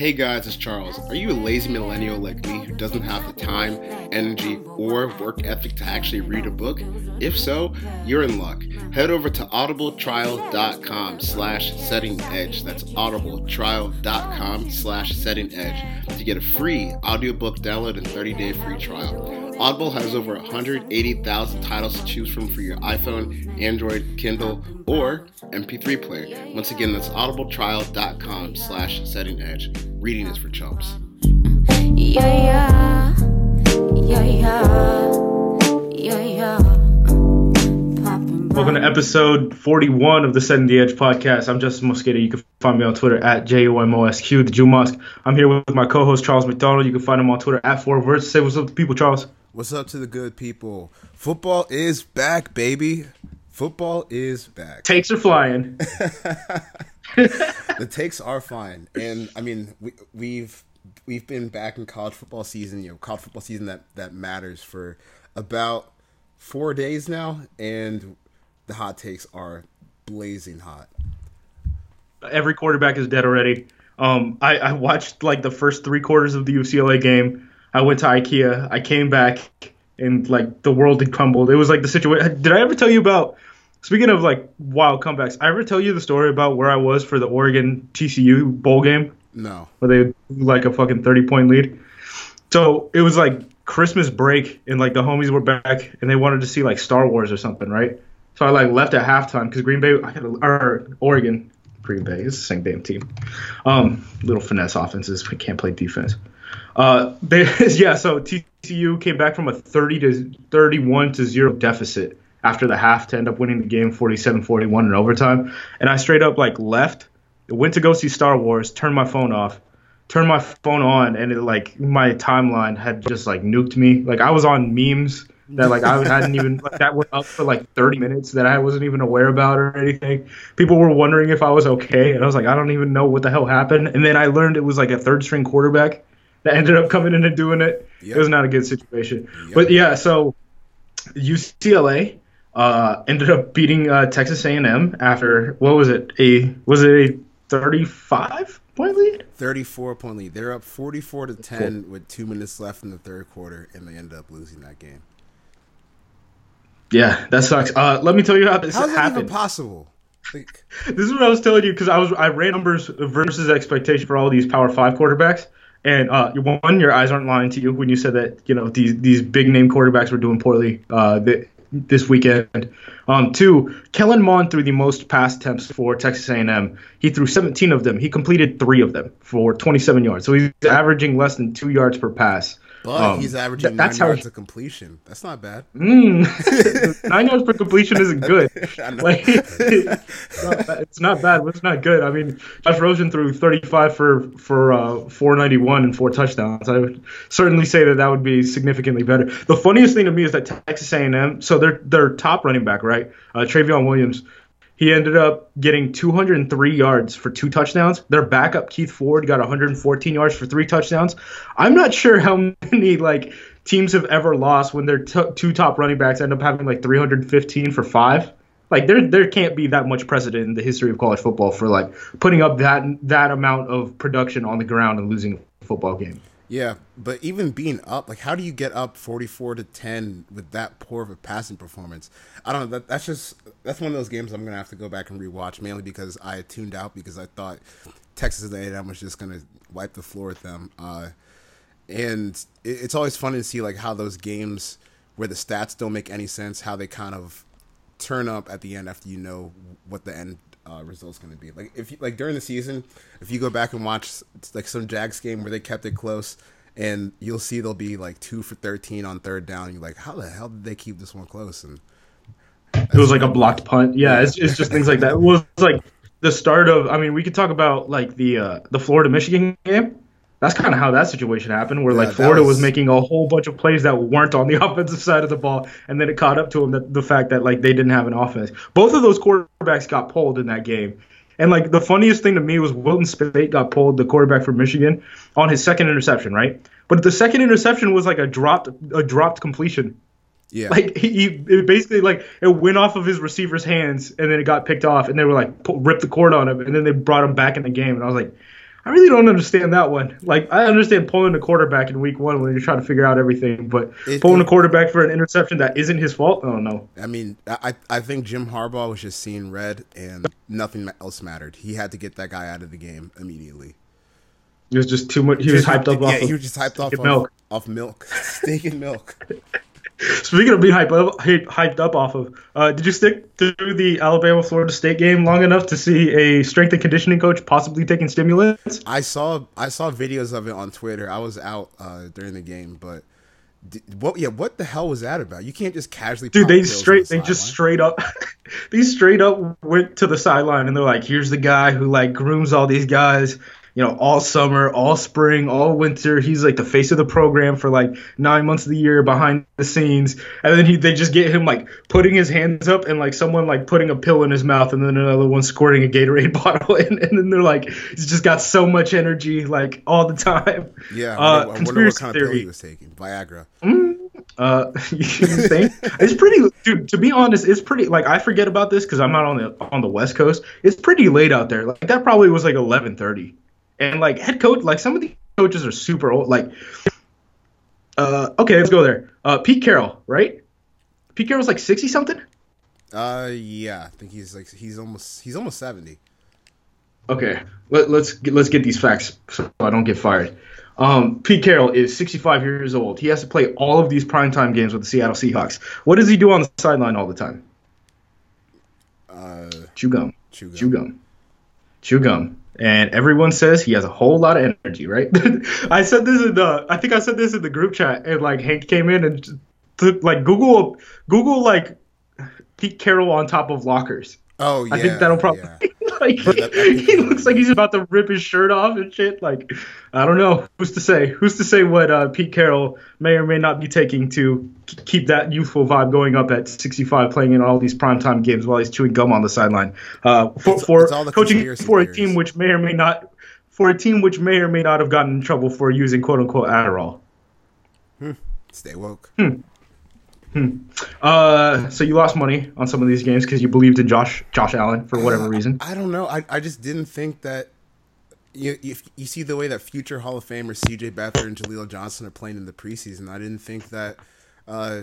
Hey guys, it's Charles. Are you a lazy millennial like me who doesn't have the time, energy, or work ethic to actually read a book? If so, you're in luck. Head over to audibletrial.com slash setting edge. That's audibletrial.com slash setting edge to get a free audiobook download and 30-day free trial. Audible has over 180,000 titles to choose from for your iPhone, Android, Kindle, or MP3 player. Once again, that's audibletrial.com slash setting edge. Reading is for chumps. Yeah, yeah, yeah, yeah, yeah, yeah. Welcome to episode 41 of the Setting the Edge podcast. I'm Justin Mosqueda. You can find me on Twitter at J-O-M-O-S-Q, the Jew Mosque. I'm here with my co-host Charles McDonald. You can find him on Twitter at Four Words. Say what's up to people, Charles. What's up to the good people? Football is back, baby. Football is back. Takes are flying. the takes are fine, and I mean we, we've we've been back in college football season. You know, college football season that that matters for about four days now, and the hot takes are blazing hot. Every quarterback is dead already. Um, I, I watched like the first three quarters of the UCLA game. I went to IKEA. I came back and like the world had crumbled. It was like the situation. Did I ever tell you about? Speaking of like wild comebacks, I ever tell you the story about where I was for the Oregon TCU bowl game No, where they like a fucking thirty point lead. So it was like Christmas break and like the homies were back and they wanted to see like Star Wars or something, right? So I like left at halftime because Green Bay, I got or Oregon, Green Bay is the same damn team. Um, little finesse offenses, we can't play defense. Uh, they, yeah, so TCU came back from a 30 to 31 to zero deficit after the half to end up winning the game 47-41 in overtime. And I straight up like left, went to go see Star Wars, turned my phone off, turned my phone on, and it like my timeline had just like nuked me. Like I was on memes that like I hadn't even like, that went up for like 30 minutes that I wasn't even aware about or anything. People were wondering if I was okay, and I was like, I don't even know what the hell happened. And then I learned it was like a third string quarterback that ended up coming in and doing it. Yep. It was not a good situation. Yep. But yeah, so UCLA uh, ended up beating uh, Texas A&M after what was it? A was it a 35 point lead? thirty-four point lead. They're up forty-four to ten with two minutes left in the third quarter, and they ended up losing that game. Yeah, that sucks. Uh, let me tell you how this How's that happened. even possible? Like, this is what I was telling you because I was I ran numbers versus expectation for all these Power Five quarterbacks, and uh, one, your eyes aren't lying to you when you said that you know these these big name quarterbacks were doing poorly uh, th- this weekend. Um, two, Kellen Mond threw the most pass attempts for Texas A&M. He threw 17 of them. He completed three of them for 27 yards. So he's averaging less than two yards per pass. But Um, he's averaging that's nine how yards he- of completion. That's not bad. Mm. Nine yards per completion isn't good. Like, it's, not bad, it's not bad, but it's not good. I mean, Josh Rosen threw 35 for for uh, 491 and four touchdowns. I would certainly say that that would be significantly better. The funniest thing to me is that Texas A&M, so their their top running back, right, uh, Trayveon Williams, he ended up getting 203 yards for two touchdowns. Their backup Keith Ford got 114 yards for three touchdowns. I'm not sure how many like teams have ever lost when their t- two top running backs end up having like 315 for five. Like there there can't be that much precedent in the history of college football for like putting up that that amount of production on the ground and losing a football game. Yeah, but even being up, like, how do you get up forty-four to ten with that poor of a passing performance? I don't know. That, that's just that's one of those games I'm gonna have to go back and rewatch, mainly because I tuned out because I thought Texas A&M was just gonna wipe the floor with them. Uh, and it, it's always fun to see like how those games where the stats don't make any sense, how they kind of turn up at the end after you know what the end uh, result's going to be. Like if you, like during the season, if you go back and watch like some Jags game where they kept it close, and you'll see they'll be like two for thirteen on third down. You're like, how the hell did they keep this one close? And It was like a blocked punt. Yeah, it's, it's just things like that. It was like the start of. I mean, we could talk about like the uh, the Florida Michigan game. That's kind of how that situation happened, where Yeah, like Florida was, was- making a whole bunch of plays that weren't on the offensive side of the ball, and then it caught up to them that the fact that like they didn't have an offense. Both of those quarterbacks got pulled in that game, and like the funniest thing to me was Wilton Speight got pulled, the quarterback from Michigan, on his second interception, right? But the second interception was like a dropped a dropped completion. yeah, Like he, he it basically like it went off of his receiver's hands and then it got picked off and they were like ripped the cord on him and then they brought him back in the game and I was like, I really don't understand that one. Like I understand pulling the quarterback in week one when you're trying to figure out everything, but It- pulling it- the quarterback for an interception that isn't his fault. Oh, I don't know. I mean, I I think Jim Harbaugh was just seeing red, and nothing else mattered. He had to get that guy out of the game immediately. It was just too much. He was hyped up Yeah, off. he was just hyped off steak of and milk. off milk, steak and milk. Speaking of being hyped up, hy- hyped up off of, uh, did you stick through the Alabama Florida State game long enough to see a strength and conditioning coach possibly taking stimulants? I saw I saw videos of it on Twitter. I was out uh, during the game, but d- what? Yeah, what the hell was that about? You can't just casually. Dude, they straight the they just sideline. straight up they straight up went to the sideline and they're like, here's the guy who like grooms all these guys, you know, all summer, all spring, all winter. He's like the face of the program for like nine months of the year behind the scenes. And then he they just get him like putting his hands up and like someone like putting a pill in his mouth and then another one squirting a Gatorade bottle in and then they're like he's just got so much energy like all the time. Yeah, I Uh, wonder, I wonder what conspiracy kind of pill theory. he was taking. Viagra. Uh, you think it's pretty, dude. To be honest, it's pretty. Like I forget about this because I'm not on the on the West Coast. It's pretty late out there. Like that probably was like 11:30, and like head coach, like some of the coaches are super old. Like, uh, okay, let's go there. Uh, Pete Carroll, right? Pete Carroll's like 60 something. Uh, yeah, I think he's like he's almost he's almost seventy. Okay, Let, let's get, let's get these facts so I don't get fired. Um, Pete Carroll is 65 years old. He has to play all of these primetime games with the Seattle Seahawks. What does he do on the sideline all the time? Uh, Chew gum. chew gum. chew gum. Chew gum. And everyone says he has a whole lot of energy, right? I said this in the I think I said this in the group chat and like Hank came in and like Google Google like Pete Carroll on top of lockers. Oh yeah, I think that'll probably yeah. like that- I think he looks like he's about to rip his shirt off and shit. Like I don't know who's to say who's to say what uh, Pete Carroll may or may not be taking to keep that youthful vibe going up at 65, playing in all these primetime games while he's chewing gum on the sideline. Uh, for It's- for it's coaching for a team which may or may not for a team which may or may not have gotten in trouble for using quote unquote Adderall. Stay woke. Hmm. Uh, so you lost money on some of these games because you believed in Josh Josh Allen for whatever reason. I don't know. I, I just didn't think that. You, if you see the way that future Hall of Famers C.J. Beathard and Jaleel Johnson are playing in the preseason, I didn't think that uh,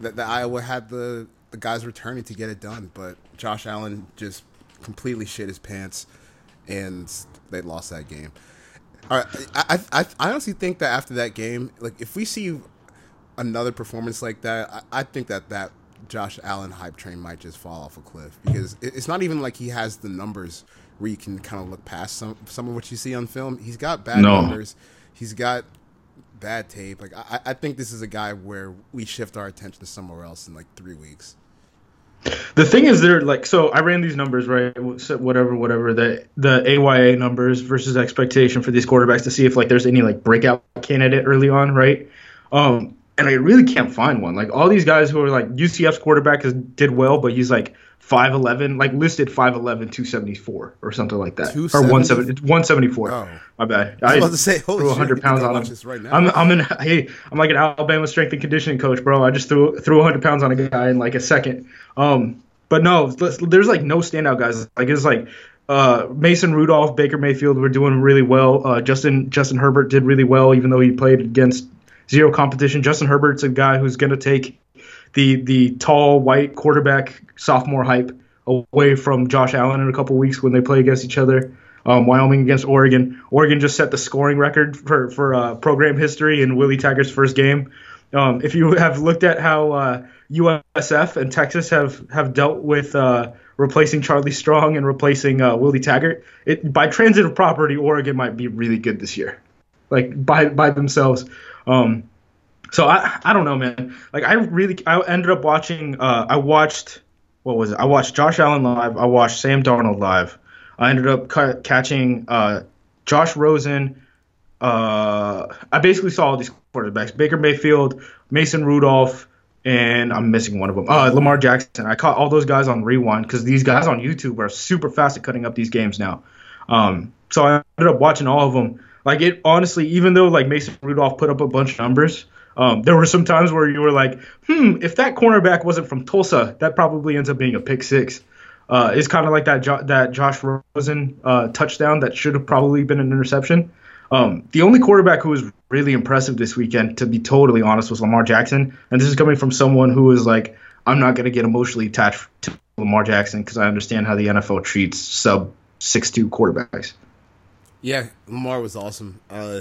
that, that Iowa had the the guys returning to get it done. But Josh Allen just completely shit his pants, and they lost that game. All right, I, I I I honestly think that after that game, like if we see another performance like that, I, I think that that Josh Allen hype train might just fall off a cliff because it, it's not even like he has the numbers where you can kind of look past some some of what you see on film. He's got bad No. numbers. He's got bad tape. Like I, I think this is a guy where we shift our attention to somewhere else in like three weeks. The thing is, they're like so. I ran these numbers right, whatever, whatever the the AYA numbers versus expectation for these quarterbacks to see if like there's any like breakout candidate early on, right? Um, and I really can't find one. Like all these guys who are like UCF's quarterback has did well, but he's like 5'11, like listed 5'11, 274 or something like that, or 170, 174. Oh. My bad. I was about to say, holy threw shit, 100 I pounds on him. right now. I'm, I'm in. Hey, I'm like an Alabama strength and conditioning coach, bro. I just threw threw 100 pounds on a guy in like a second. Um, but no, there's like no standout guys. Like it's like uh, Mason Rudolph, Baker Mayfield were doing really well. Uh, Justin Justin Herbert did really well, even though he played against zero competition. Justin Herbert's a guy who's gonna take the the tall white quarterback sophomore hype away from Josh Allen in a couple weeks when they play against each other. Um, Wyoming against Oregon. Oregon just set the scoring record for for uh, program history in Willie Taggart's first game. Um, if you have looked at how uh, USF and Texas have have dealt with uh, replacing Charlie Strong and replacing uh, Willie Taggart, it, by transitive property, Oregon might be really good this year, like by by themselves. Um, so I I don't know, man. Like I really I ended up watching. Uh, I watched what was it? I watched Josh Allen live. I watched Sam Darnold live. I ended up ca- catching uh, Josh Rosen. Uh, I basically saw all these quarterbacks: Baker Mayfield, Mason Rudolph, and I'm missing one of them. Uh, Lamar Jackson. I caught all those guys on rewind because these guys on YouTube are super fast at cutting up these games now. Um, so I ended up watching all of them. Like it, honestly, even though like Mason Rudolph put up a bunch of numbers, um, there were some times where you were like, hmm, if that cornerback wasn't from Tulsa, that probably ends up being a pick six. uh, is kind of like that jo- that Josh Rosen uh, touchdown that should have probably been an interception. Um, the only quarterback who was really impressive this weekend, to be totally honest, was Lamar Jackson. And this is coming from someone who is like, I'm not going to get emotionally attached to Lamar Jackson because I understand how the NFL treats sub six two quarterbacks. Yeah, Lamar was awesome. Uh,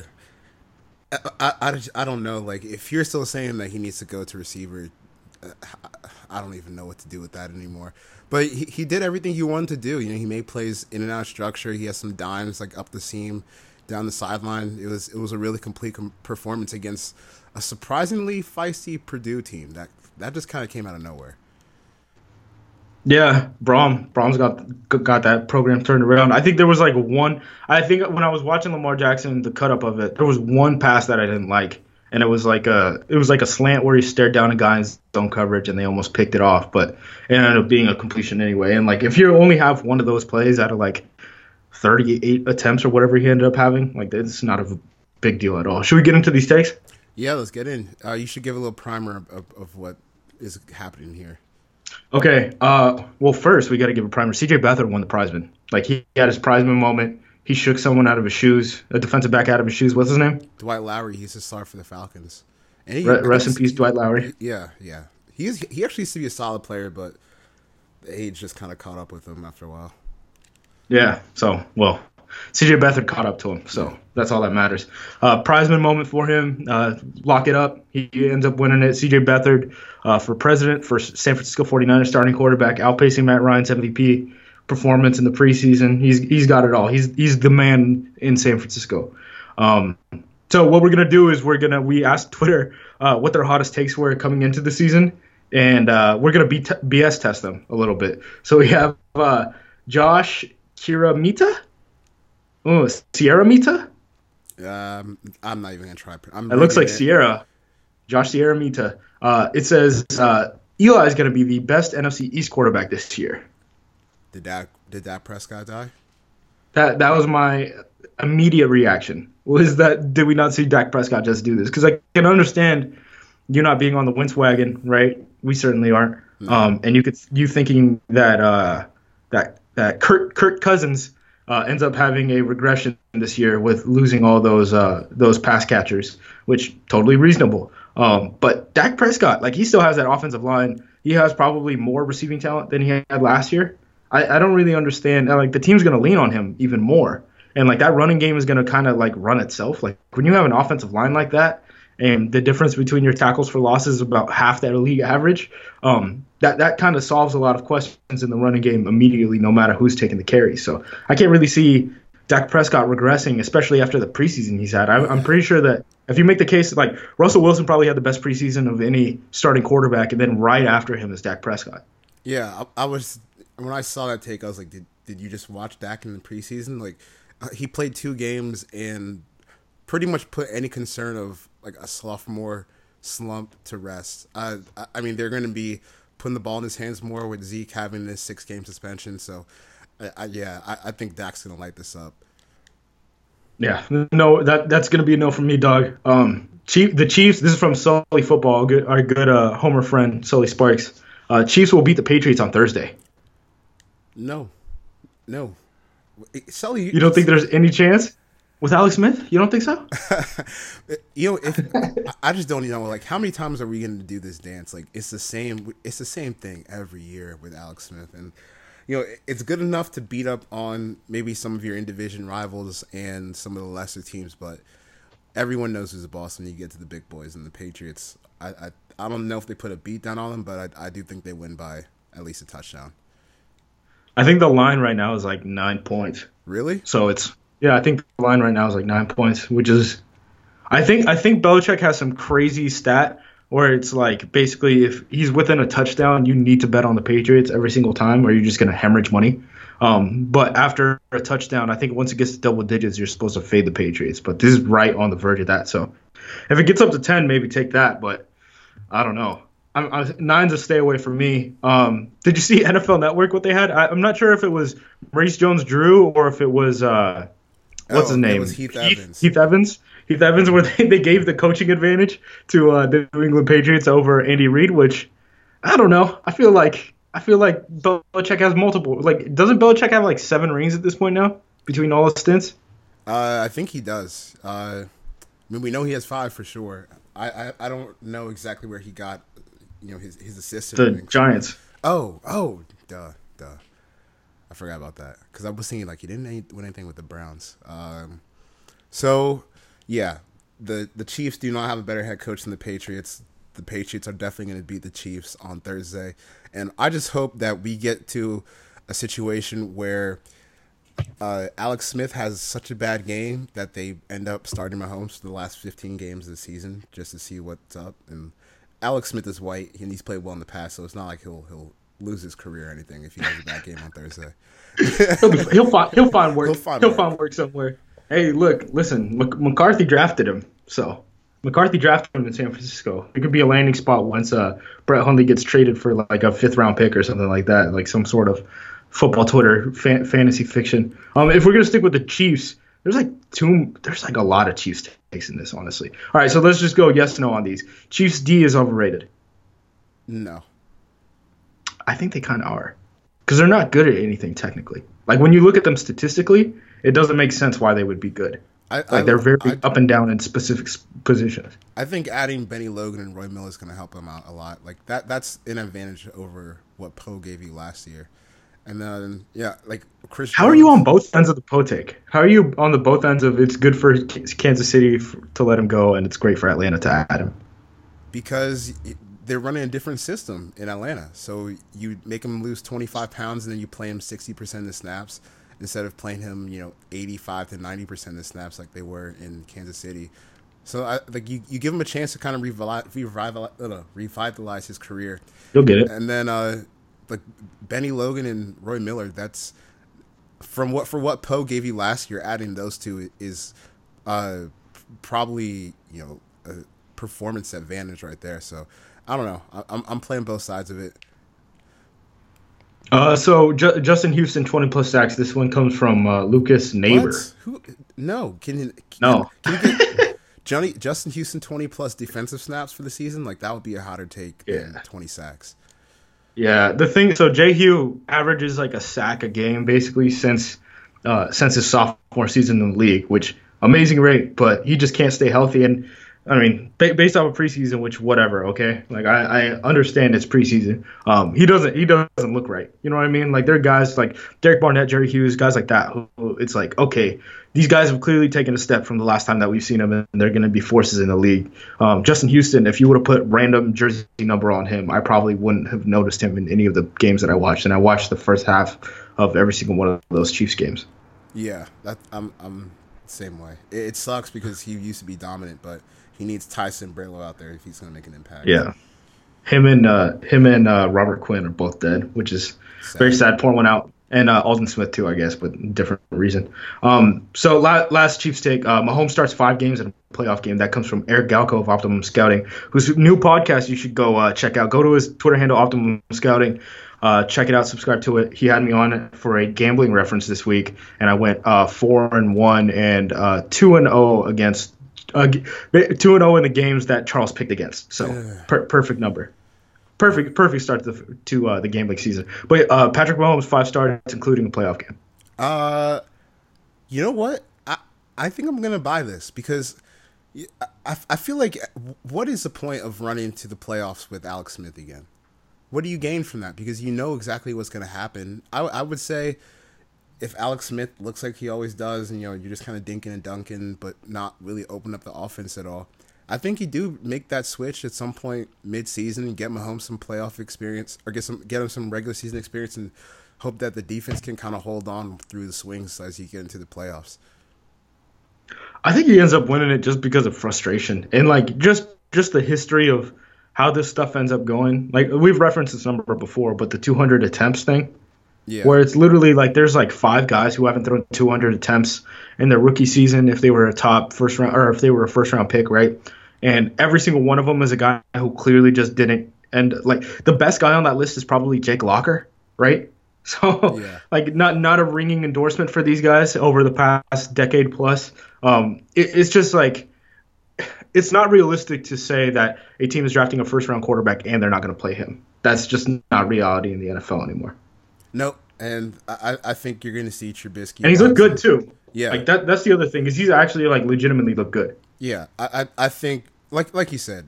I, I, I, don't know. Like, if you're still saying that he needs to go to receiver, uh, I don't even know what to do with that anymore. But he, he did everything he wanted to do. You know, he made plays in and out of structure. He has some dimes like up the seam, down the sideline. It was it was a really complete com- performance against a surprisingly feisty Purdue team. That that just kind of came out of nowhere. Yeah, Brohm. Brohm's got got that program turned around. I think there was like one. I think when I was watching Lamar Jackson, the cut up of it, there was one pass that I didn't like, and it was like a it was like a slant where he stared down a guy in zone coverage, and they almost picked it off, but it ended up being a completion anyway. And like if you only have one of those plays out of like 38 attempts or whatever he ended up having, like it's not a big deal at all. Should we get into these takes? Yeah, let's get in. Uh, you should give a little primer of, of, of what is happening here. Okay. Uh, well, first we got to give a primer. CJ Beathard won the Prizeman. Like he had his Prizeman moment. He shook someone out of his shoes, a defensive back out of his shoes. What's his name? Dwight Lowery, he's a star for the Falcons. And he, Re- rest in peace, Dwight Lowery. Yeah, yeah. He is, he actually used to be a solid player, but the age just kind of caught up with him after a while. Yeah. So, well, CJ Beathard caught up to him, so that's all that matters. Uh, Prizeman moment for him. Uh, lock it up. He ends up winning it. CJ Beathard uh, for president for San Francisco 49ers starting quarterback, outpacing Matt Ryan's MVP performance in the preseason. He's he's got it all. He's he's the man in San Francisco. Um, so what we're gonna do is we're gonna we asked Twitter uh, what their hottest takes were coming into the season, and uh, we're gonna B- BS test them a little bit. So we have uh, Josh Kiramita. Oh, Sierra Mita? Um, I'm not even gonna try. I'm It looks like reading Sierra. Josh Sierra Mita. Uh, it says uh, Eli is going to be the best NFC East quarterback this year. Did that did that Prescott die? That that was my immediate reaction. Was that did we not see Dak Prescott just do this? Because I can understand you not being on the Wentz wagon, right? We certainly aren't. Um, and you could you thinking that uh, that that Kirk Kirk Cousins uh, ends up having a regression this year with losing all those uh, those pass catchers, which totally reasonable. Um, but Dak Prescott, like he still has that offensive line. He has probably more receiving talent than he had last year. I, I don't really understand. Like the team's going to lean on him even more, and like that running game is going to kind of like run itself. Like when you have an offensive line like that, and the difference between your tackles for losses is about half that league average. Um, that that kind of solves a lot of questions in the running game immediately, no matter who's taking the carry. So I can't really see Dak Prescott regressing, especially after the preseason he's had. I, I'm pretty sure that if you make the case, like Russell Wilson probably had the best preseason of any starting quarterback, and then right after him is Dak Prescott. Yeah, I, I was when I saw that take, I was like, did did you just watch Dak in the preseason? Like, uh, he played two games and pretty much put any concern of like a sophomore slump to rest. Uh, I, mean, they're going to be putting the ball in his hands more with Zeke having this six game suspension. So, I, I, yeah, I, I think Dak's going to light this up. Yeah, no, that that's gonna be a no from me, dog. Um, Chief, the Chiefs. This is from Sully Football, our good, our good uh, Homer friend Sully Sparks. Uh, Chiefs will beat the Patriots on Thursday. No, no, Sully, You don't think there's any chance with Alex Smith? You don't think so? you know if I- just don't know like how many times are we going to do this dance like it's the same it's the same thing every year with Alex Smith and you know it's good enough to beat up on maybe some of your in division rivals and some of the lesser teams but everyone knows who's the boss when you get to the big boys and the Patriots I I, I don't know if they put a beat down on them but I, I do think they win by at least a touchdown I think the line right now is like nine points. really So it's yeah, I think the line right now is like nine points, which is I think I think Belichick has some crazy stat where it's like basically if he's within a touchdown, you need to bet on the Patriots every single time, or you're just gonna hemorrhage money. Um, but after a touchdown, I think once it gets to double digits, you're supposed to fade the Patriots. But this is right on the verge of that. So if it gets up to ten, maybe take that. But I don't know. I'm, I, nine's a stay away from me. Um, did you see NFL Network what they had? I, I'm not sure if it was Maurice Jones-Drew or if it was uh, what's Oh, his it name? was Heath Evans. Heath Evans. Heath Evans, where they, they gave the coaching advantage to uh, the New England Patriots over Andy Reid, which I don't know. I feel like I feel like Belichick has multiple. Like, doesn't Belichick have like seven rings at this point now between all his stints? Uh, I think he does. Uh, I mean, we know he has five for sure. I, I, I don't know exactly where he got, you know, his his assistant. The. Giants. Oh, oh, duh, duh. I forgot about that because I was thinking like he didn't win anything with the Browns. Um, so yeah, the the Chiefs do not have a better head coach than the Patriots. The Patriots are definitely going to beat the Chiefs on Thursday, and I just hope that we get to a situation where uh, Alex Smith has such a bad game that they end up starting Mahomes for the last 15 games of the season just to see what's up. And Alex Smith is white and he's played well in the past, so it's not like he'll he'll lose his career or anything if he has a bad game on Thursday. He'll, be, he'll find he'll find work. He'll He'll find find, work. work somewhere. Hey, look, listen. Mc- McCarthy drafted him, so McCarthy drafted him in San Francisco. It could be a landing spot once uh, Brett Hundley gets traded for like a fifth round pick or something like that, like some sort of football Twitter fan- fantasy fiction. Um, if we're gonna stick with the Chiefs, there's like two. There's like a lot of Chiefs takes in this, honestly. All right, so let's just go yes no on these. Chiefs D is overrated. no. I think they kind of are, because they're not good at anything technically. Like when you look at them statistically, it doesn't make sense why they would be good. I, Like I, they're very I, up and down in specific positions. I think adding Bennie Logan and Roy Miller is going to help them out a lot. Like that that's an advantage over what Poe gave you last year. And then yeah, like Chris. How are you on both ends of the Poe take? How are you on the both ends of it's good for Kansas City to let him go and it's great for Atlanta to add him? because they're running a different system in Atlanta. So you make him lose 25 pounds and then you play him 60% of the snaps instead of playing him, you know, 85 to 90% of the snaps like they were in Kansas City. So I, like you, you give him a chance to kind of revitalize, revitalize, his career. You'll get it. And then uh like Bennie Logan and Roy Miller, that's from what for what Poe gave you last year, adding those two is uh probably, you know, a performance advantage right there. So I don't know. I, I'm I'm playing both sides of it. Uh, so Ju- Justin Houston, 20 plus sacks. This one comes from uh, Lucas Neighbor. What? Who? No. Can you? Can, No. Can you get Johnny Justin Houston 20 plus defensive snaps for the season? Like that would be a hotter take than 20 sacks. Yeah, the thing. So Jay Hugh averages like a sack a game basically since uh, since his sophomore season in the league, which amazing rate, but he just can't stay healthy. And I mean, ba- based off of preseason, which whatever, okay. Like I, I understand it's preseason. Um, he doesn't he doesn't look right. You know what I mean? Like there are guys like Derek Barnett, Jerry Hughes, guys like that. Who, it's like okay, these guys have clearly taken a step from the last time that we've seen them, and they're going to be forces in the league. Um, Justin Houston, if you would have put random jersey number on him, I probably wouldn't have noticed him in any of the games that I watched, and I watched the first half of every single one of those Chiefs games. Yeah, that I'm I'm same way. It, it sucks because he used to be dominant, but he needs Tyson Braylow out there if he's going to make an impact. Yeah, him and uh, him and uh, Robert Quinn are both dead, which is very sad. Pour one out, and uh, Aldon Smith too, I guess, but different reason. Um, so la- last Chiefs take, uh, Mahomes starts five games in a playoff game. That comes from Eric Galko of Optimum Scouting, whose new podcast you should go uh, check out. Go to his Twitter handle Optimum Scouting. Uh, check it out. Subscribe to it. He had me on for a gambling reference this week, and I went uh, four and one and uh, two and zero against uh, two and zero in the games that Charles picked against. So per- perfect number. Perfect, perfect start to the, to uh, the gambling season. But uh, Patrick Mahomes five starts, including a playoff game. Uh, you know what? I I think I'm gonna buy this because I, I feel like what is the point of running to the playoffs with Alex Smith again? What do you gain from that? Because you know exactly what's gonna happen. I I would say if Alex Smith looks like he always does, and you know you're just kind of dinking and dunking, but not really open up the offense at all. I think you do make that switch at some point mid-season and get Mahomes some playoff experience, or get some get him some regular season experience, and hope that the defense can kind of hold on through the swings as you get into the playoffs. I think he ends up winning it just because of frustration and like just just the history of how this stuff ends up going. Like we've referenced this number before, but the 200 attempts thing, Yeah, where it's literally like there's like five guys who haven't thrown 200 attempts in their rookie season if they were a top first round or if they were a first round pick, right? And every single one of them is a guy who clearly just didn't. And like the best guy on that list is probably Jake Locker, right? So Yeah. like not not a ringing endorsement for these guys over the past decade plus. Um, it, it's just like it's not realistic to say that a team is drafting a first round quarterback and they're not going to play him. That's just not reality in the NFL anymore. Nope. And I, I think you're going to see Trubisky. And he's looked good too. Yeah. Like that. That's the other thing is he's actually like legitimately looked good. Yeah, I, I I think like like you said,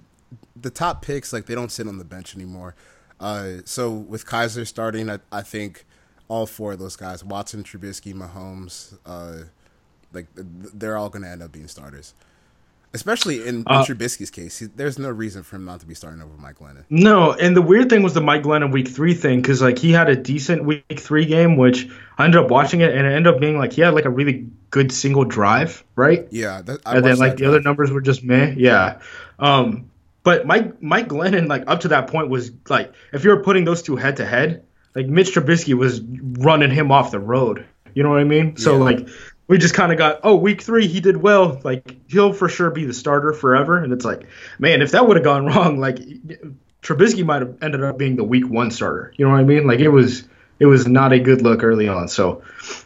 the top picks like they don't sit on the bench anymore. Uh, so with Kizer starting, I, I think all four of those guys, Watson, Trubisky, Mahomes, uh, like they're all going to end up being starters. Especially in, in Uh, Trubisky's case, there's no reason for him not to be starting over Mike Glennon. No, and the weird thing was the Mike Glennon week three thing because like he had a decent week three game, which I ended up watching it and it ended up being like he had like a really good single drive, right? Yeah, that, and then like the other numbers were just meh. Yeah. Um, but Mike Mike Glennon like up to that point was like if you were putting those two head to head, like Mitch Trubisky was running him off the road. You know what I mean? So Yeah. like we just kind of got oh week three he did well like he'll for sure be the starter forever and it's like man if that would have gone wrong like Trubisky might have ended up being the week one starter. You know what I mean? Like it was it was not a good look early on. So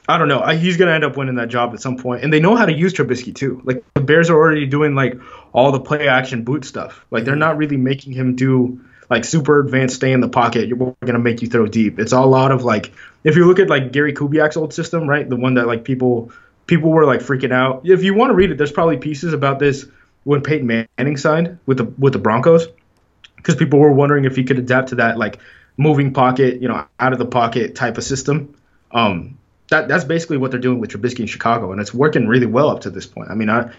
I don't know. He's gonna end up winning that job at some point, and they know how to use Trubisky too. Like the Bears are already doing like all the play action boot stuff. Like they're not really making him do like super advanced stay in the pocket. You're gonna make you throw deep. It's a lot of like if you look at like Gary Kubiak's old system, right? The one that like people people were like freaking out. If you want to read it, there's probably pieces about this when Peyton Manning signed with the with the Broncos because people were wondering if he could adapt to that like moving pocket, you know, out of the pocket type of system. Um, that that's basically what they're doing with Trubisky in Chicago, and it's working really well up to this point. I mean, I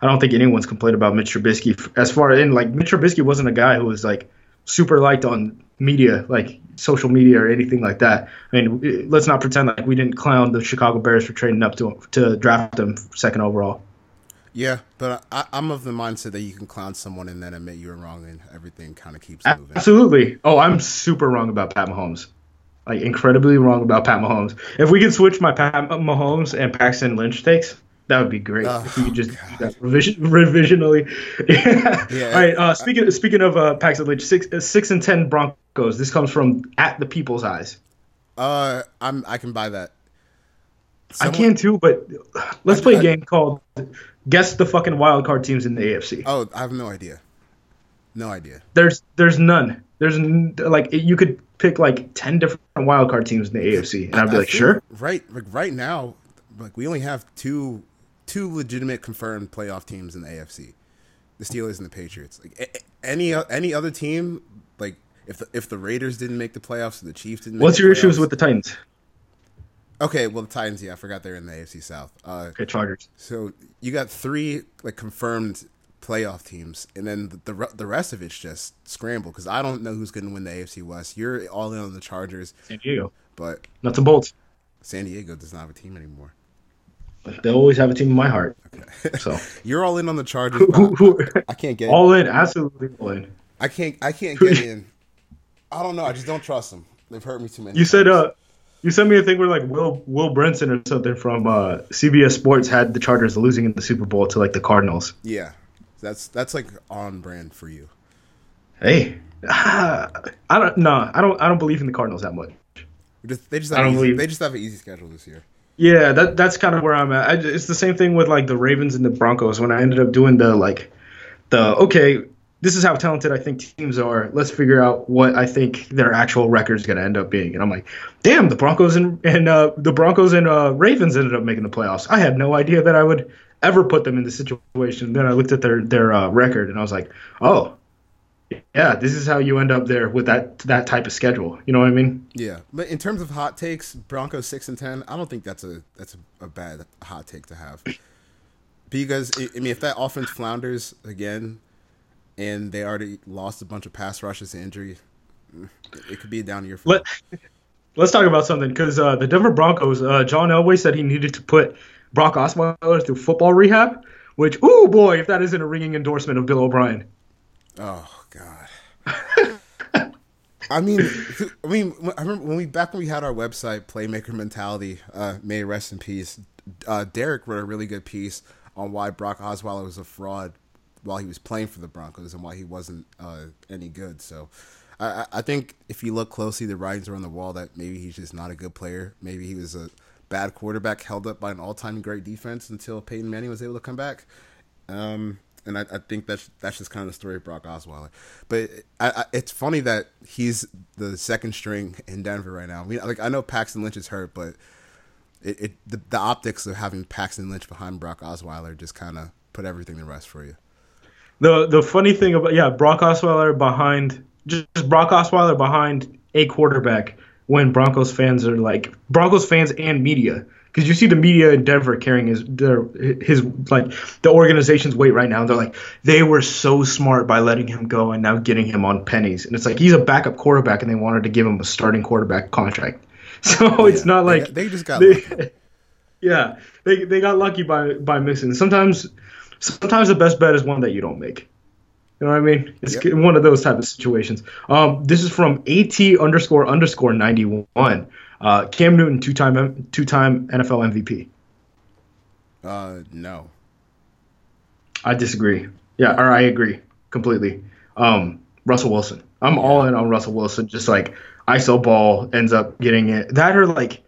I don't think anyone's complained about Mitch Trubisky as far in like Mitch Trubisky wasn't a guy who was like super liked on media, like social media or anything like that. I mean, let's not pretend like we didn't clown the Chicago Bears for trading up to to draft them second overall. Yeah, but I, I'm of the mindset that you can clown someone and then admit you were wrong, and everything kind of keeps moving. Absolutely. Oh, I'm super wrong about Pat Mahomes. Like incredibly wrong about Pat Mahomes. If we can switch my Pat Mahomes and Paxton Lynch takes, that would be great. Oh, if we could just do that revision, revisionally. yeah. Yeah. All right. Uh, speaking speaking of uh, Paxton Lynch, six uh, six and ten Broncos. This comes from at the People's Eyes. Uh, I'm I can buy that. I can too, but let's play a I- game called Guess the fucking wild card teams in the AFC. Oh, I have no idea. No idea. There's there's none. There's n- like you could pick like ten different wild card teams in the AFC, and I'd be I like, sure. Right, like right now, like we only have two two legitimate confirmed playoff teams in the AFC: the Steelers and the Patriots. Like any any other team, like if the if the Raiders didn't make the playoffs, or the Chiefs didn't. Make What's your issues with the Titans? Okay, well the Titans, yeah, I forgot they're in the AFC South. Uh, Okay, Chargers. so you got three like confirmed playoff teams, and then the the, the rest of it's just scramble because I don't know who's going to win the AFC West. You're all in on the Chargers, San Diego. but Nuts and bolts. San Diego does not have a team anymore. But they always have a team in my heart. So You're all in on the Chargers. I can't get. all in, absolutely all in. I can't. I can't get in. I don't know. I just don't trust them. They've hurt me too many. You said times. uh you sent me a thing where like Will Will Brinson or something from uh CBS Sports had the Chargers losing in the Super Bowl to like the Cardinals. Yeah, that's that's like on brand for you. Hey, I don't no, I don't I don't believe in the Cardinals that much. Just, they just I have don't easy, believe- they just have an easy schedule this year. Yeah, that that's kind of where I'm at. I, it's the same thing with like the Ravens and the Broncos. When I ended up doing the like the okay, this is how talented I think teams are. Let's figure out what I think their actual record is going to end up being. And I'm like, damn, the Broncos and and uh, the Broncos and uh, Ravens ended up making the playoffs. I had no idea that I would ever put them in this situation. Then I looked at their their uh, record and I was like, oh, yeah, this is how you end up there with that that type of schedule. You know what I mean? Yeah, but in terms of hot takes, Broncos six and ten. I don't think that's a that's a, a bad hot take to have. Because I mean, if that offense flounders again, and they already lost a bunch of pass rushes to injury, it could be a down year. For Let Let's talk about something because uh, the Denver Broncos, uh, John Elway said he needed to put Brock Osweiler through football rehab. Which, ooh boy, if that isn't a ringing endorsement of Bill O'Brien. Oh. I mean, I mean, I remember when we back when we had our website, Playmaker Mentality. Uh, may rest in peace. Uh, Derek wrote a really good piece on why Brock Osweiler was a fraud while he was playing for the Broncos and why he wasn't uh, any good. So, I, I- think if you look closely, the writings are on the wall that maybe he's just not a good player. Maybe he was a bad quarterback held up by an all-time great defense until Peyton Manning was able to come back. Um, and I, I think that's that's just kind of the story of Brock Osweiler. But I, I, it's funny that he's the second string in Denver right now. I mean, like I know Paxton Lynch is hurt, but it, it the, the optics of having Paxton Lynch behind Brock Osweiler just kind of put everything to rest for you. The the funny thing about yeah, Brock Osweiler behind just Brock Osweiler behind a quarterback when Broncos fans are like Broncos fans and media because you see the media in Denver carrying his their his like the organization's weight right now. They're like they were so smart by letting him go and now getting him on pennies, and it's like he's a backup quarterback and they wanted to give him a starting quarterback contract. So it's not like they, they just got they- yeah, they they got lucky by by missing. Sometimes sometimes the best bet is one that you don't make. You know what I mean? It's Yep. one of those type of situations. Um, this is from at underscore underscore ninety one. Uh, Cam Newton, two time two time NFL MVP. uh no. I disagree. Yeah, or I agree completely. Um, Russell Wilson. I'm all in on Russell Wilson. Just like ISO ball ends up getting it. That or like,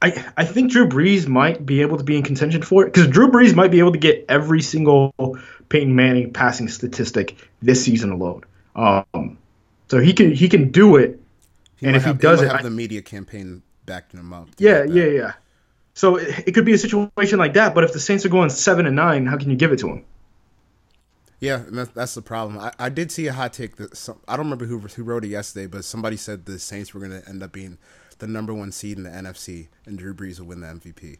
I I think Drew Brees might be able to be in contention for it because Drew Brees might be able to get every single Peyton Manning passing statistic this season alone. Um, so he can he can do it. and might if he have, does it, have I- the media campaign backing him up. yeah, yeah, yeah. So it, it could be a situation like that. But if the Saints are going seven and nine, how can you give it to him? Yeah, that's the problem. I, I did see a hot take that some, I don't remember who who wrote it yesterday, but somebody said the Saints were going to end up being the number one seed in the NFC, and Drew Brees will win the MVP.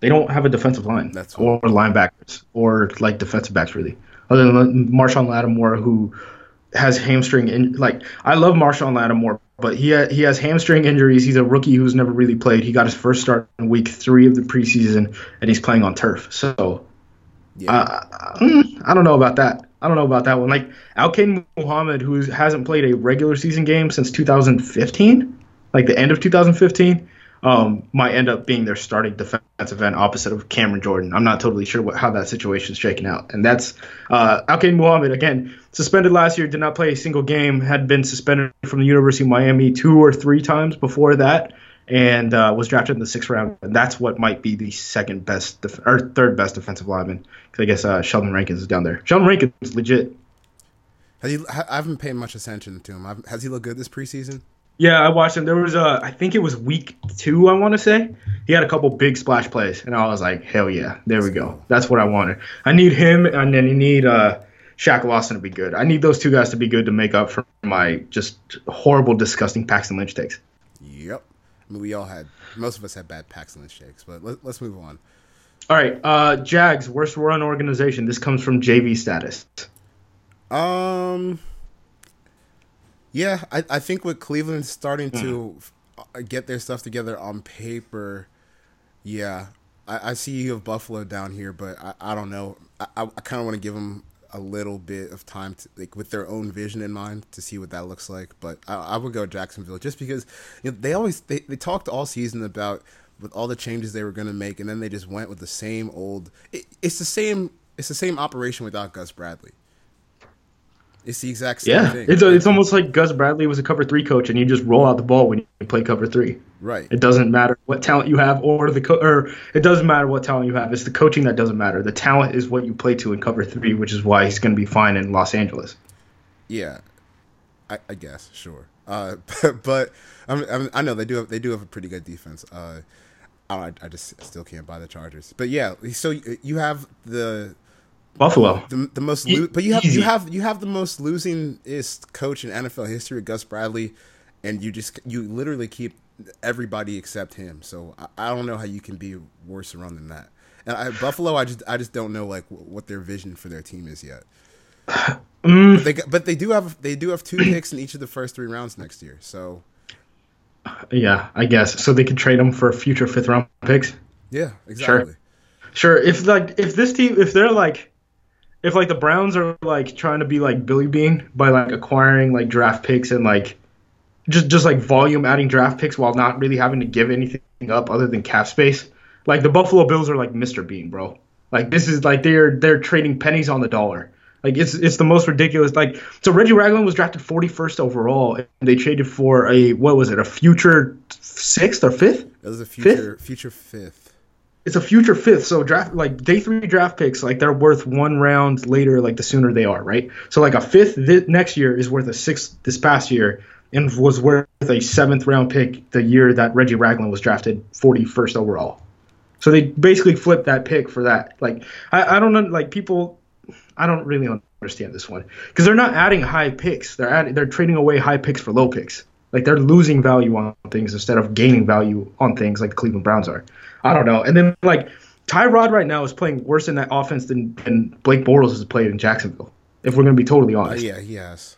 They don't have a defensive line That's or linebackers or like defensive backs really, other than Marshon Lattimore who has hamstring in like I love Marshon Lattimore, but he ha- he has hamstring injuries. He's a rookie who's never really played. He got his first start in week three of the preseason, and he's playing on turf. So Yeah, uh, mm, I don't know about that. I don't know about that one. Like Al-Quadin Muhammad, who hasn't played a regular season game since 2015, like the end of 2015, um, might end up being their starting defensive end opposite of Cameron Jordan. I'm not totally sure what, how that situation is shaking out. And that's uh, Muhammad, again, suspended last year, did not play a single game, had been suspended from the University of Miami two or three times before that. And uh, was drafted in the sixth round, and that's what might be the second best def- or third best defensive lineman. 'Cause I guess uh, Sheldon Rankins is down there. Sheldon Rankins is legit. has he? I haven't paid much attention to him. Has he looked good this preseason? Yeah, I watched him. There was a, I think it was week two. I want to say he had a couple big splash plays, and I was like, hell yeah, there we go. That's what I wanted. I need him, and then you need uh, Shaq Lawson to be good. I need those two guys to be good to make up for my just horrible, disgusting Paxton Lynch takes. Yep. I mean, we all had. Most of us had bad Paxton Lynch shakes, but let, let's move on. All right, uh, Jags worst run organization. This comes from JV status. Um. Yeah, I, I think with Cleveland starting to uh, get their stuff together on paper, yeah, I, I see you have Buffalo down here, but I, I don't know. I, I, I kind of want to give them a little bit of time to like with their own vision in mind to see what that looks like. But I, I would go Jacksonville just because you know, they always they, they talked all season about with all the changes they were going to make, and then they just went with the same old. It, it's the same. It's the same operation without Gus Bradley. It's the exact same Yeah, thing. it's it's almost like Gus Bradley was a cover three coach, and you just roll out the ball when you play cover three. right. It doesn't matter what talent you have, or the co- or it doesn't matter what talent you have. It's the coaching that doesn't matter. The talent is what you play to in cover three, which is why he's going to be fine in Los Angeles. Yeah, I, I guess sure. Uh, but I, mean, I, I know they do have they do have a pretty good defense. Uh, I, I just still can't buy the Chargers. But yeah, so you have the Buffalo. the, the most, lo- but you have easy. you have you have the most losingest coach in NFL history, Gus Bradley, and you just you literally keep everybody except him. So I, I don't know how you can be worse run than that. And I, Buffalo, I just I just don't know like what their vision for their team is yet. Mm. But they but they do have they do have two picks in each of the first three rounds next year. So Yeah, I guess so. They could trade them for future fifth round picks. yeah, exactly. Sure. If like if this team if they're like if like the Browns are like trying to be like Billy Beane by like acquiring like draft picks and like just just like volume adding draft picks while not really having to give anything up other than cap space. Like the Buffalo Bills are like Mr. Bean, bro. Like this is like they're they're trading pennies on the dollar. Like it's it's the most ridiculous. Like so, Reggie Ragland was drafted 41st overall, and they traded for a what was it, a future sixth or fifth? That was a future future fifth. It's a future fifth. So draft like day three draft picks, like they're worth one round later, like the sooner they are, right? So like a fifth thi- next year is worth a sixth this past year, and was worth a seventh round pick the year that Reggie Ragland was drafted 41st overall. So they basically flipped that pick for that. Like I, I don't know, like people, I don't really understand this one because they're not adding high picks. They're adding, they're trading away high picks for low picks. Like they're losing value on things instead of gaining value on things like the Cleveland Browns are. I don't know. And then like Tyrod right now is playing worse in that offense than, than Blake Bortles has played in Jacksonville. If we're gonna be totally Uh, honest. yeah, he has.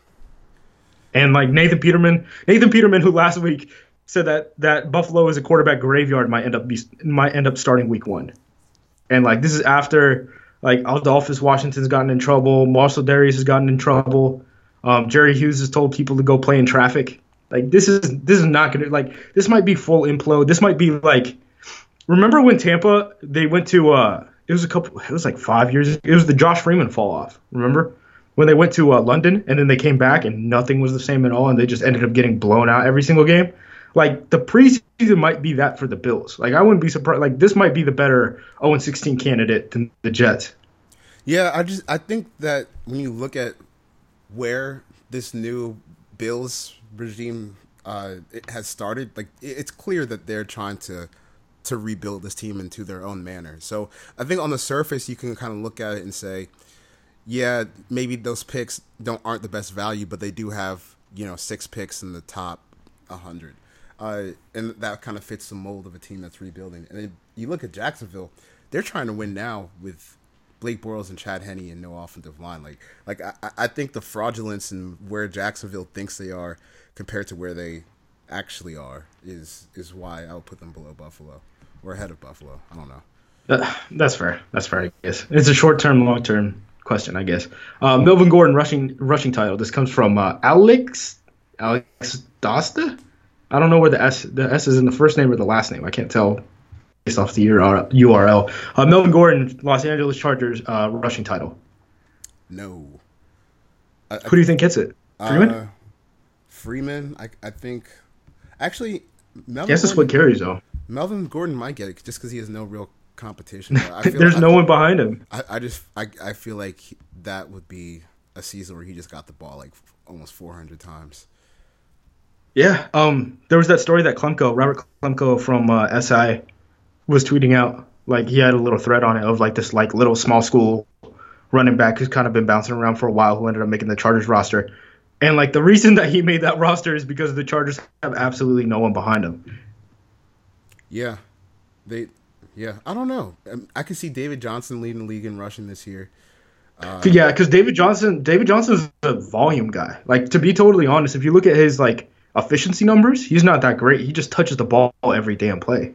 And like Nathan Peterman, Nathan Peterman, who last week said that that Buffalo is a quarterback graveyard, might end up be, might end up starting week one. And like this is after like Adolphus Washington's gotten in trouble, Marcell Dareus has gotten in trouble, um, Jerry Hughes has told people to go play in traffic. Like this is this is not gonna like this might be full implode. This might be like remember when Tampa they went to uh it was a couple it was like five years it was the Josh Freeman fall off remember? When they went to uh, London and then they came back and nothing was the same at all and they just ended up getting blown out every single game. Like the preseason might be that for the Bills. Like I wouldn't be surprised like this might be the better 0 16 candidate than the Jets. Yeah, I just I think that when you look at where this new Bills regime uh, has started, like it's clear that they're trying to to rebuild this team into their own manner. So I think on the surface you can kind of look at it and say, yeah, maybe those picks don't aren't the best value, but they do have you know six picks in the top hundred, uh, and that kind of fits the mold of a team that's rebuilding. And then you look at Jacksonville; they're trying to win now with Blake Bortles and Chad Henne and no offensive line. Like, like I, I think the fraudulence and where Jacksonville thinks they are compared to where they actually are is is why I would put them below Buffalo or ahead of Buffalo. I don't know. Uh, that's fair. That's fair. I guess it's a short term, long term question. I guess. Uh, Melvin Gordon rushing rushing title. This comes from uh, Alex Alex Dosta. I don't know where the S the S is in the first name or the last name. I can't tell based off the URL. Uh, Melvin Gordon, Los Angeles Chargers uh, rushing title. No. Who do you think gets it? Freeman. Uh, Freeman, I I think actually Melvin he has to split Gordon, carries though. Melvin Gordon might get it just because he has no real competition. I There's I, no one behind him. I, I just I, I feel like he- that would be a season where he just got the ball like almost 400 times. Yeah. Um. There was that story that Klemko, Robert Klemko from uh, SI, was tweeting out. Like he had a little thread on it of like this like little small school running back who's kind of been bouncing around for a while who ended up making the Chargers roster. And like the reason that he made that roster is because the Chargers have absolutely no one behind him. Yeah, they. Yeah, I don't know. Um, I could see David Johnson leading the league in rushing this year. yeah, because David Johnson, David Johnson's a volume guy. Like to be totally honest, if you look at his like efficiency numbers, he's not that great. He just touches the ball every damn play.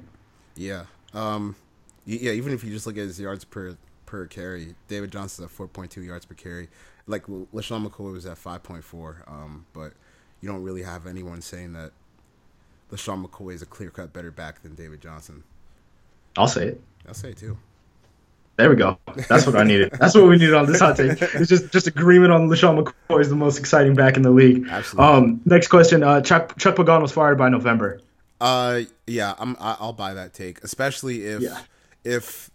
Yeah. Um. Yeah. Even if you just look at his yards per per carry, David Johnson's at 4.2 yards per carry. Like LeSean McCoy was at 5.4. Um. But you don't really have anyone saying that LeSean McCoy is a clear cut better back than David Johnson. I'll say it. I'll say it too. There we go. That's what I needed. That's what we needed on this hot take. It's just just agreement on LeSean McCoy is the most exciting back in the league. Absolutely. Um, next question. Uh, Chuck Chuck Pagano was fired by November. Uh, yeah, I'm. I- I'll buy that take, especially if, Yeah. if,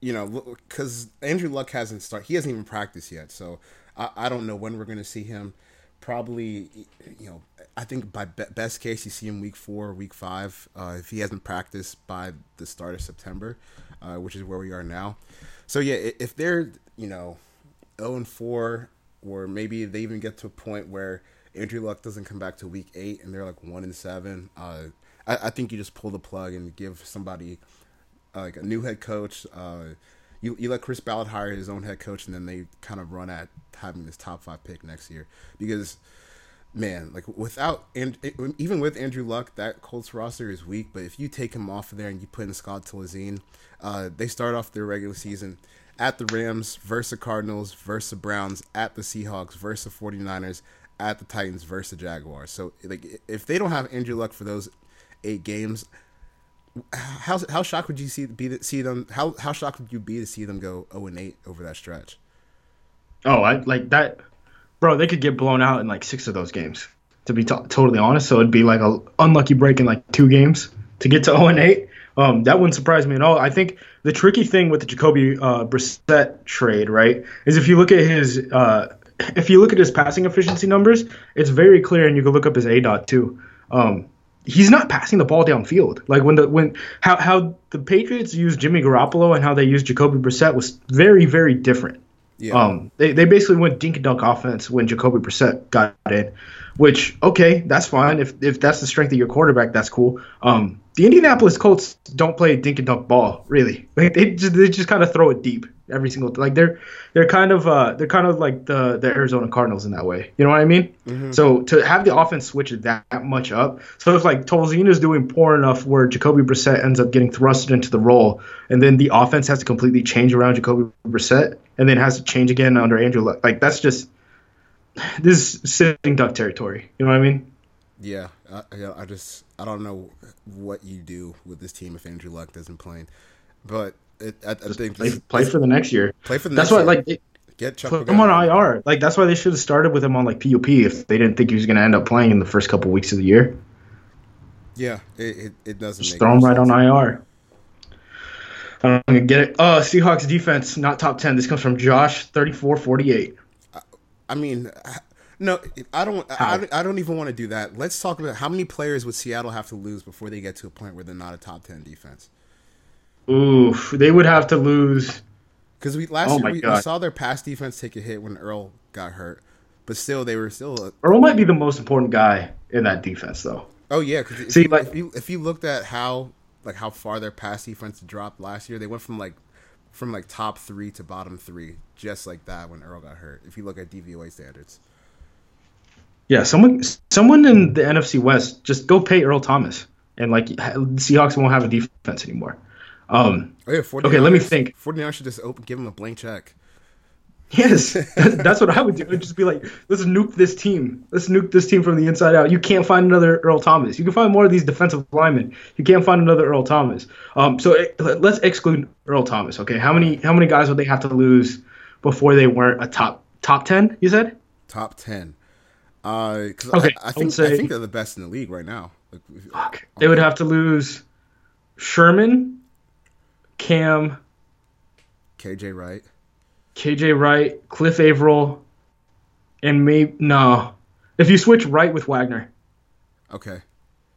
you know, because Andrew Luck hasn't started. He hasn't even practiced yet, so I, I don't know when we're going to see him. Probably, you know, I think by be- best case you see him week four, week five, uh, if he hasn't practiced by the start of September, uh, which is where we are now. So yeah, if they're you know, zero and four, or maybe they even get to a point where Andrew Luck doesn't come back to week eight and they're like one and seven. Uh, I, I think you just pull the plug and give somebody uh, like a new head coach. Uh, you you let Chris Ballard hire his own head coach, and then they kind of run at having this top five pick next year because. Man, like without and even with Andrew Luck, that Colts roster is weak. But if you take him off of there and you put in Scott Tolzien, uh, they start off their regular season at the Rams versus Cardinals versus Browns at the Seahawks versus 49ers at the Titans versus the Jaguars. So like if they don't have Andrew Luck for those eight games, how how shocked would you see be see them? How how shocked would you be to see them go zero and eight over that stretch? Oh, I like that, bro. They could get blown out in like six of those games. To be to totally honest, so it'd be like a unlucky break in like two games to get to zero and eight. Um, that wouldn't surprise me at all. I think the tricky thing with the Jacoby uh, Brissett trade, right, is if you look at his uh, if you look at his passing efficiency numbers, it's very clear, and you can look up his aDOT too. Um, he's not passing the ball downfield. Like when the when how how the Patriots used Jimmy Garoppolo and how they used Jacoby Brissett was very very different. Yeah. Um, they, they basically went dink and dunk offense when Jacoby Brissett got in, which okay, that's fine. If if that's the strength of your quarterback, that's cool. Um, the Indianapolis Colts don't play dink and dunk ball really. Like they just they just kind of throw it deep every single like they're they're kind of uh they're kind of like the the Arizona Cardinals in that way. You know what I mean? So to have the offense switch that, that much up, so if like Tolzien's doing poor enough where Jacoby Brissett ends up getting thrusted into the role, and then the offense has to completely change around Jacoby Brissett, and then has to change again under Andrew Luck. Like that's just this is sitting duck territory. You know what I mean? Yeah, I, I- I just I don't know what you do with this team if Andrew Luck doesn't play, but it, I, I think Play, play for the next year. play for the That's next why year. like they get Chuck put him on IR. Like that's why they should have started with him on like PUP if they didn't think he was going to end up playing in the first couple weeks of the year. Yeah, it, it, it doesn't Just make throw him right on. IR. I'm gonna get it. Uh, Seahawks defense not top ten. This comes from Josh thirty four forty eight. I mean, no, I don't. I, I don't even want to do that. Let's talk about how many players would Seattle have to lose before they get to a point where they're not a top ten defense. Oof, they would have to lose. Because we last Oh year we, we saw their pass defense take a hit when Earl got hurt, but still they were still. A, Earl might be the most important guy in that defense, though. oh yeah, because if, See, you- like- if you if you looked at how like how far their pass defense dropped last year, they went from like from like top three to bottom three, just like that when Earl got hurt. If you look at DVOA standards, Yeah, someone someone in the NFC West just go pay Earl Thomas, and like Seahawks won't have a defense anymore. Um, oh yeah, 49ers, Okay, let me think. 49ers should just open, give him a blank check. Yes, that's what I would do. I'd just be like, let's nuke this team. Let's nuke this team from the inside out. You can't find another Earl Thomas. You can find more of these defensive linemen. You can't find another Earl Thomas. Um, so eh, let's exclude Earl Thomas. Okay, how many how many guys would they have to lose before they weren't a top top ten? You said. top ten. Uh, 'cause Okay, I, I I think would say- I think they're the best in the league right now. Like, Fuck. They would have to lose Sherman, Cam, KJ Wright. KJ Wright, Cliff Avril, and maybe no. If you switch Wright with Wagner, Okay,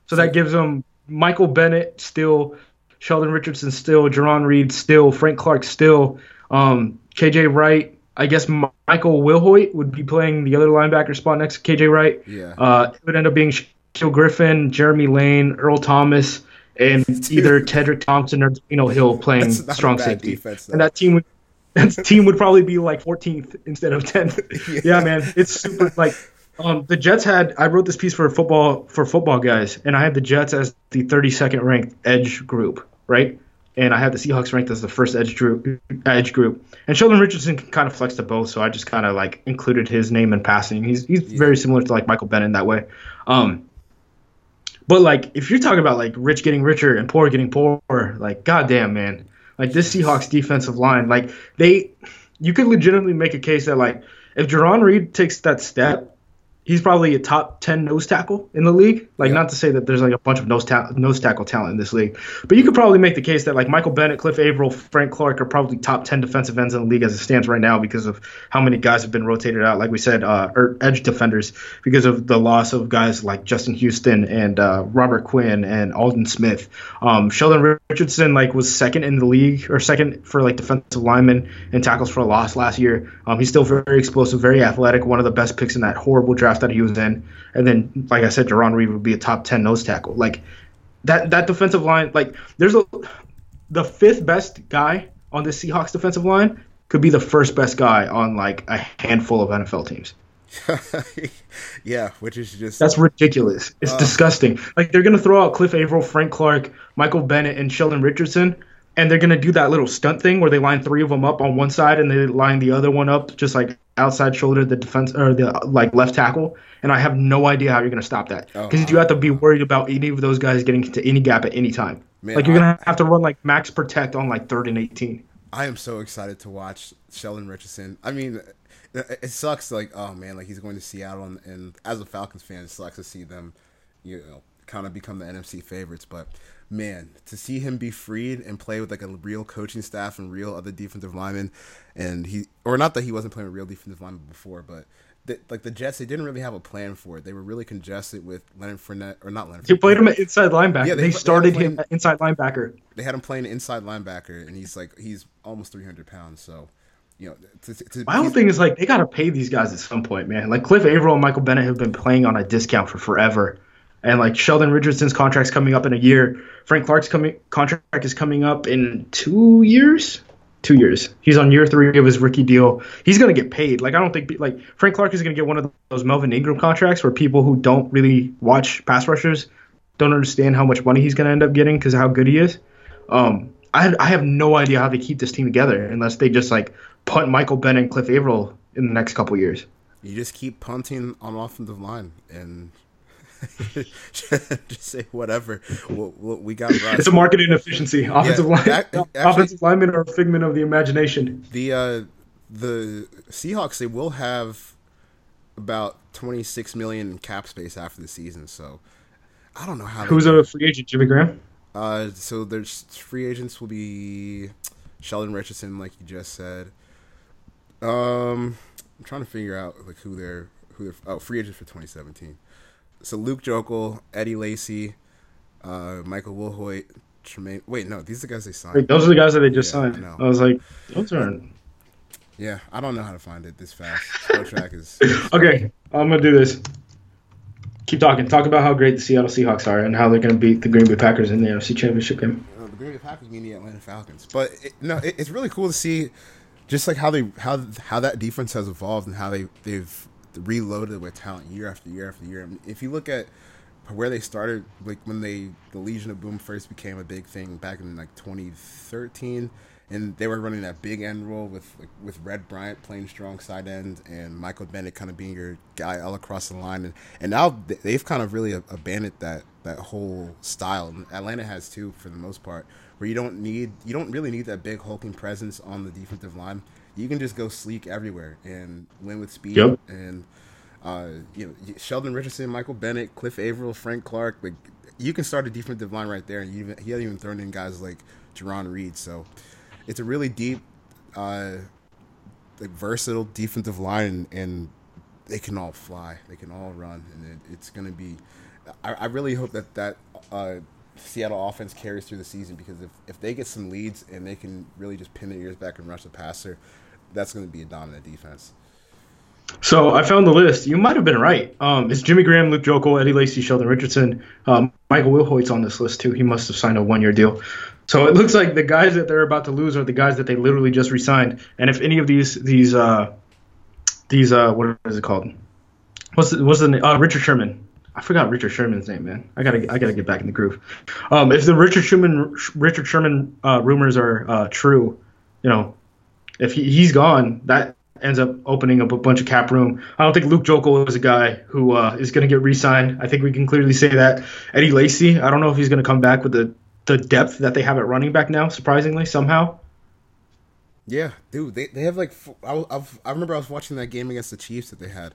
so that gives them Michael Bennett still, Sheldon Richardson still, Jarran Reed still, Frank Clark still, um, KJ Wright. I guess Michael Wilhoite would be playing the other linebacker spot next to KJ Wright. Yeah. Uh, it would end up being Shaquill Griffin, Jeremy Lane, Earl Thomas, and either Tedric Thompson or Dino Hill playing That's not a strong safety. defense, and that team would that team would probably be like 14th instead of 10th. yeah. man, it's super like um, the Jets had. I wrote this piece for football for football guys, and I had the Jets as the 32nd ranked edge group, right? And I had the Seahawks ranked as the first edge group. Edge group, and Sheldon Richardson can kind of flex to both, so I just kind of like included his name in passing. He's he's very similar to like Michael Bennett in that way. Um, but like, if you're talking about like rich getting richer and poor getting poorer, like goddamn man, like this Seahawks defensive line, like they, you could legitimately make a case that like if Jarran Reed takes that step, he's probably a top ten nose tackle in the league. Like Yeah. not to say that there's like a bunch of nose ta- nose tackle talent in this league, but you could probably make the case that like Michael Bennett, Cliff Avril, Frank Clark are probably top ten defensive ends in the league as it stands right now because of how many guys have been rotated out. Like we said, uh, or edge defenders because of the loss of guys like Justin Houston and uh, Robert Quinn and Aldon Smith. Um, Sheldon Richardson like was second in the league or second for like defensive linemen and tackles for a loss last year. Um, he's still very explosive, very athletic, one of the best picks in that horrible draft that he was in. And then, like I said, Jarran Reed would be a top ten nose tackle. Like that that defensive line, like there's a the fifth best guy on the Seahawks defensive line could be the first best guy on like a handful of NFL teams. yeah, which is just That's ridiculous. It's oh. disgusting. Like they're gonna throw out Cliff Avril, Frank Clark, Michael Bennett, and Sheldon Richardson, and they're gonna do that little stunt thing where they line three of them up on one side and they line the other one up just like outside shoulder the defense or the like left tackle. And I have no idea how you're gonna stop that Oh, because you have to be worried about any of those guys getting into any gap at any time. Man, like you're gonna have to run like max protect on like third and eighteen. I am so excited to watch Sheldon Richardson. I mean, it, it sucks. Like, oh man, like he's going to Seattle, and, and as a Falcons fan, it sucks to see them, you know, kind of become the NFC favorites. But man, to see him be freed and play with like a real coaching staff and real other defensive linemen, and he or not that he wasn't playing with real defensive linemen before, but. The, like the Jets, they didn't really have a plan for it. They were really congested with Leonard Fournette, or not Leonard. He Fournette. played him at inside linebacker. Yeah, they, they- they started had him playing- inside linebacker. they had him playing inside linebacker, and he's like he's almost three hundred pounds. So, you know, to, to, to, My whole thing is like they gotta pay these guys at some point, man. Like Cliff Avril and Michael Bennett have been playing on a discount for forever, and like Sheldon Richardson's contract's coming up in a year. Frank Clark's coming contract is coming up in two years. Two years. He's on year three of his rookie deal. He's gonna get paid. Like I don't think like Frank Clark is gonna get one of those Melvin Ingram contracts where people who don't really watch pass rushers don't understand how much money he's gonna end up getting because how good he is. Um, I I have no idea how they keep this team together unless they just like punt Michael Bennett and Cliff Avril in the next couple years. you just keep punting on offensive line and just say whatever. We'll, we'll, we got. It's a marketing efficiency. Offensive Yeah, line, ac- actually- offensive linemen are a figment of the imagination. the uh, the Seahawks. They will have about twenty six million in cap space after the season. So I don't know how. Who's a free agent? Jimmy Graham. Uh, so there's free agents will be Sheldon Richardson, like you just said. Um, I'm trying to figure out like who they're who they're oh free agents for 2017. So Luke Joeckel, Eddie Lacy, uh, Michael Wilhoite, Tremaine. Wait, no, these are the guys they signed. Wait, those are the guys that they just Yeah, I signed. know. I was like, those aren't. Yeah, I don't know how to find it this fast. Spotrac is Okay, I'm gonna do this. Keep talking. Talk about how great the Seattle Seahawks are and how they're gonna beat the Green Bay Packers in the NFC Championship game. uh, the Green Bay Packers mean the Atlanta Falcons. But it, no, it, it's really cool to see just like how they how how that defense has evolved and how they they've reloaded with talent year after year after year. If you look at where they started, like when they the Legion of Boom first became a big thing back in like 2013, and they were running that big end role with like, with Red Bryant playing strong side end and Michael Bennett kind of being your guy all across the line, and and now they've kind of really abandoned that that whole style. Atlanta has too, for the most part, where you don't need you don't really need that big hulking presence on the defensive line. You can just go sleek everywhere and win with speed Yep. and uh, you know Sheldon Richardson, Michael Bennett, Cliff Avril, Frank Clark. Like you can start a defensive line right there, and even, he hasn't even thrown in guys like Jarran Reed. So it's a really deep, uh, like versatile defensive line, and, and they can all fly, they can all run, and it, it's going to be. I, I really hope that that uh, Seattle offense carries through the season because if if they get some leads and they can really just pin their ears back and rush the passer, that's going to be a dominant defense. So I found the list. You might have been right. Um, it's Jimmy Graham, Luke Joeckel, Eddie Lacy, Sheldon Richardson. Um, Michael Wilhoite's on this list too. He must have signed a one-year deal. So it looks like the guys that they're about to lose are the guys that they literally just re-signed. And if any of these these uh, these uh, what is it called? What's the, what's the name? Uh, Richard Sherman. I forgot Richard Sherman's name, man. I gotta I gotta get back in the groove. Um, if the Richard Sherman Richard Sherman uh, rumors are uh, true, you know, if he, he's gone, that ends up opening up a bunch of cap room. I don't think Luke Joeckel is a guy who uh, is going to get re-signed. I think we can clearly say that. Eddie Lacy, I don't know if he's going to come back with the, the depth that they have at running back now, surprisingly, somehow. Yeah, dude, they, they have like I, I've, I remember I was watching that game against the Chiefs that they had,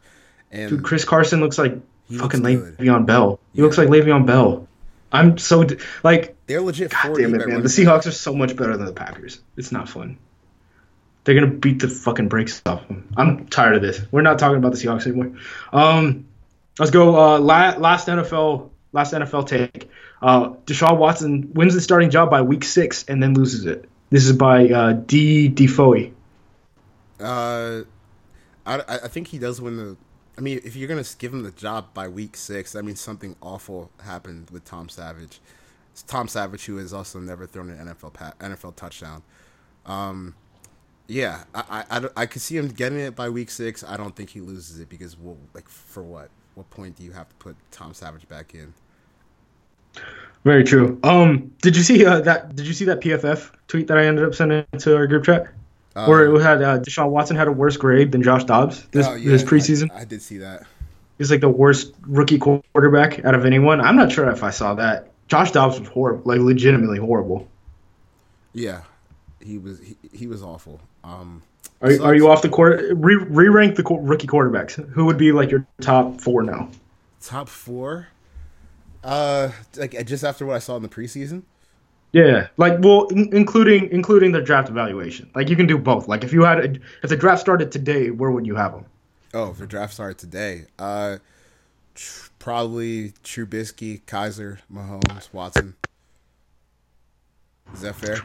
and Dude, Chris Carson looks like fucking looks. Le'Veon Bell. He Yeah. looks like Le'Veon Bell. I'm so like, they're legit. God damn it, man. The. Seahawks are so much better than the Packers. It's not fun. They're gonna beat the fucking brakes off them. I'm tired of this. We're not talking about the Seahawks anymore. Um, let's go. Uh, la- last NFL, last NFL take. Uh, Deshaun Watson wins the starting job by week six and then loses it. This is by uh, D. Defoe. Uh, I, I think he does win the. I mean, if you're gonna give him the job by week six, that means something awful happened with Tom Savage. It's Tom Savage, who has also never thrown an NFL pa- NFL touchdown. Um, yeah, I, I, I, I could see him getting it by week six. I don't think he loses it because, well, like, for what? What point do you have to put Tom Savage back in? Very true. Um, did you see uh, that? Did you see that PFF tweet that I ended up sending to our group chat? Where it had uh, Deshaun Watson had a worse grade than Josh Dobbs this, Oh, yeah, this preseason. I, I did see that. He's like the worst rookie quarterback out of anyone. I'm not sure if I saw that. Josh Dobbs was horrible, like legitimately horrible. Yeah, he was he, he was awful. Um, Are, So- are you off the court? Re, re-rank the rookie quarterbacks. Who would be like your top four now? top four. Uh, like just after what I saw in the preseason. Yeah, like well, in- including including the draft evaluation. Like you can do both. Like if you had a, if the draft started today, where would you have them? Oh, if the draft started today, uh, tr- probably Trubisky, Kizer, Mahomes, Watson. Is that fair?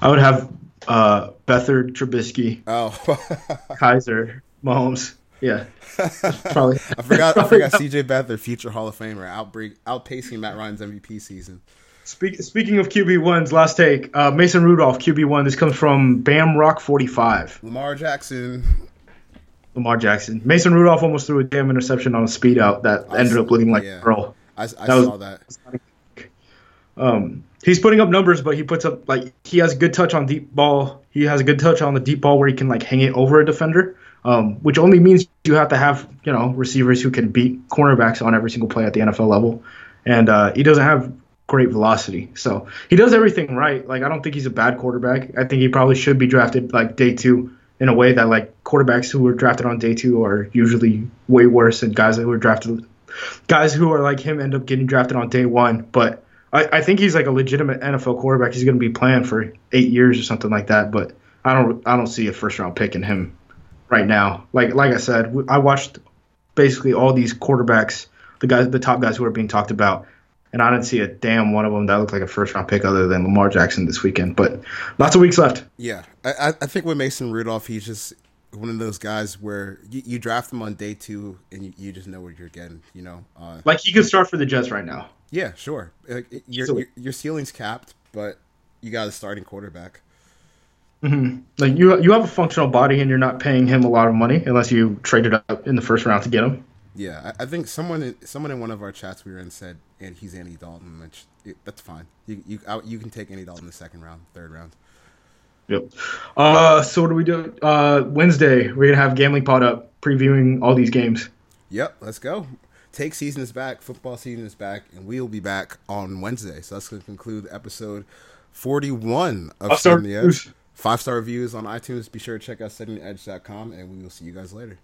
I would have uh, Beathard, Trubisky, Oh, Kizer, Mahomes. Yeah, probably. I forgot. I forgot. C.J. Beathard, future Hall of Famer, outbreak outpacing Matt Ryan's MVP season. Speak, speaking of QB ones, last take. Uh, Mason Rudolph, QB one. This comes from Bam Rock forty five. Lamar Jackson. Lamar Jackson. Mason Rudolph almost threw a damn interception on a speed out that I ended saw- up looking like yeah. girl. I, I That was- saw that. Um, he's putting up numbers, but he puts up like he has a good touch on deep ball. He has a good touch on the deep ball where he can like hang it over a defender, um, which only means you have to have you know receivers who can beat cornerbacks on every single play at the NFL level, and uh, he doesn't have great velocity. So he does everything right. Like I don't think he's a bad quarterback. I think he probably should be drafted like day two in a way that like quarterbacks who were drafted on day two are usually way worse than guys who were drafted guys who are like him end up getting drafted on day one. But I, I think he's like a legitimate NFL quarterback. He's going to be playing for eight years or something like that. But I don't I don't see a first round pick in him right now. Like like I said, I watched basically all these quarterbacks, the guys, the top guys who are being talked about. And I didn't see a damn one of them that looked like a first round pick other than Lamar Jackson this weekend. But lots of weeks left. Yeah, I, I think with Mason Rudolph, he's just one of those guys where you, you draft him on day two and you, you just know what you're getting. You know. Uh, Like he could start for the Jets right now. Yeah, sure. Like, it- your, your your ceiling's capped, but you got a starting quarterback. Like you you have a functional body and you're not paying him a lot of money unless you traded up in the first round to get him. Yeah, I, I think someone in, someone in one of our chats we were in said, and he's Andy Dalton, which it, that's fine. You you you can take Andy Dalton in the second round, third round. Yep. Uh, so what do we do? Uh, Wednesday we're gonna have gambling pod up previewing all these games. Yep, let's go. Take season is back, football season is back, and we'll be back on Wednesday. So that's going to conclude episode 41 of the Edge. reviews. Five star reviews on iTunes. Be sure to check out settingtheedge.com, and we will see you guys later.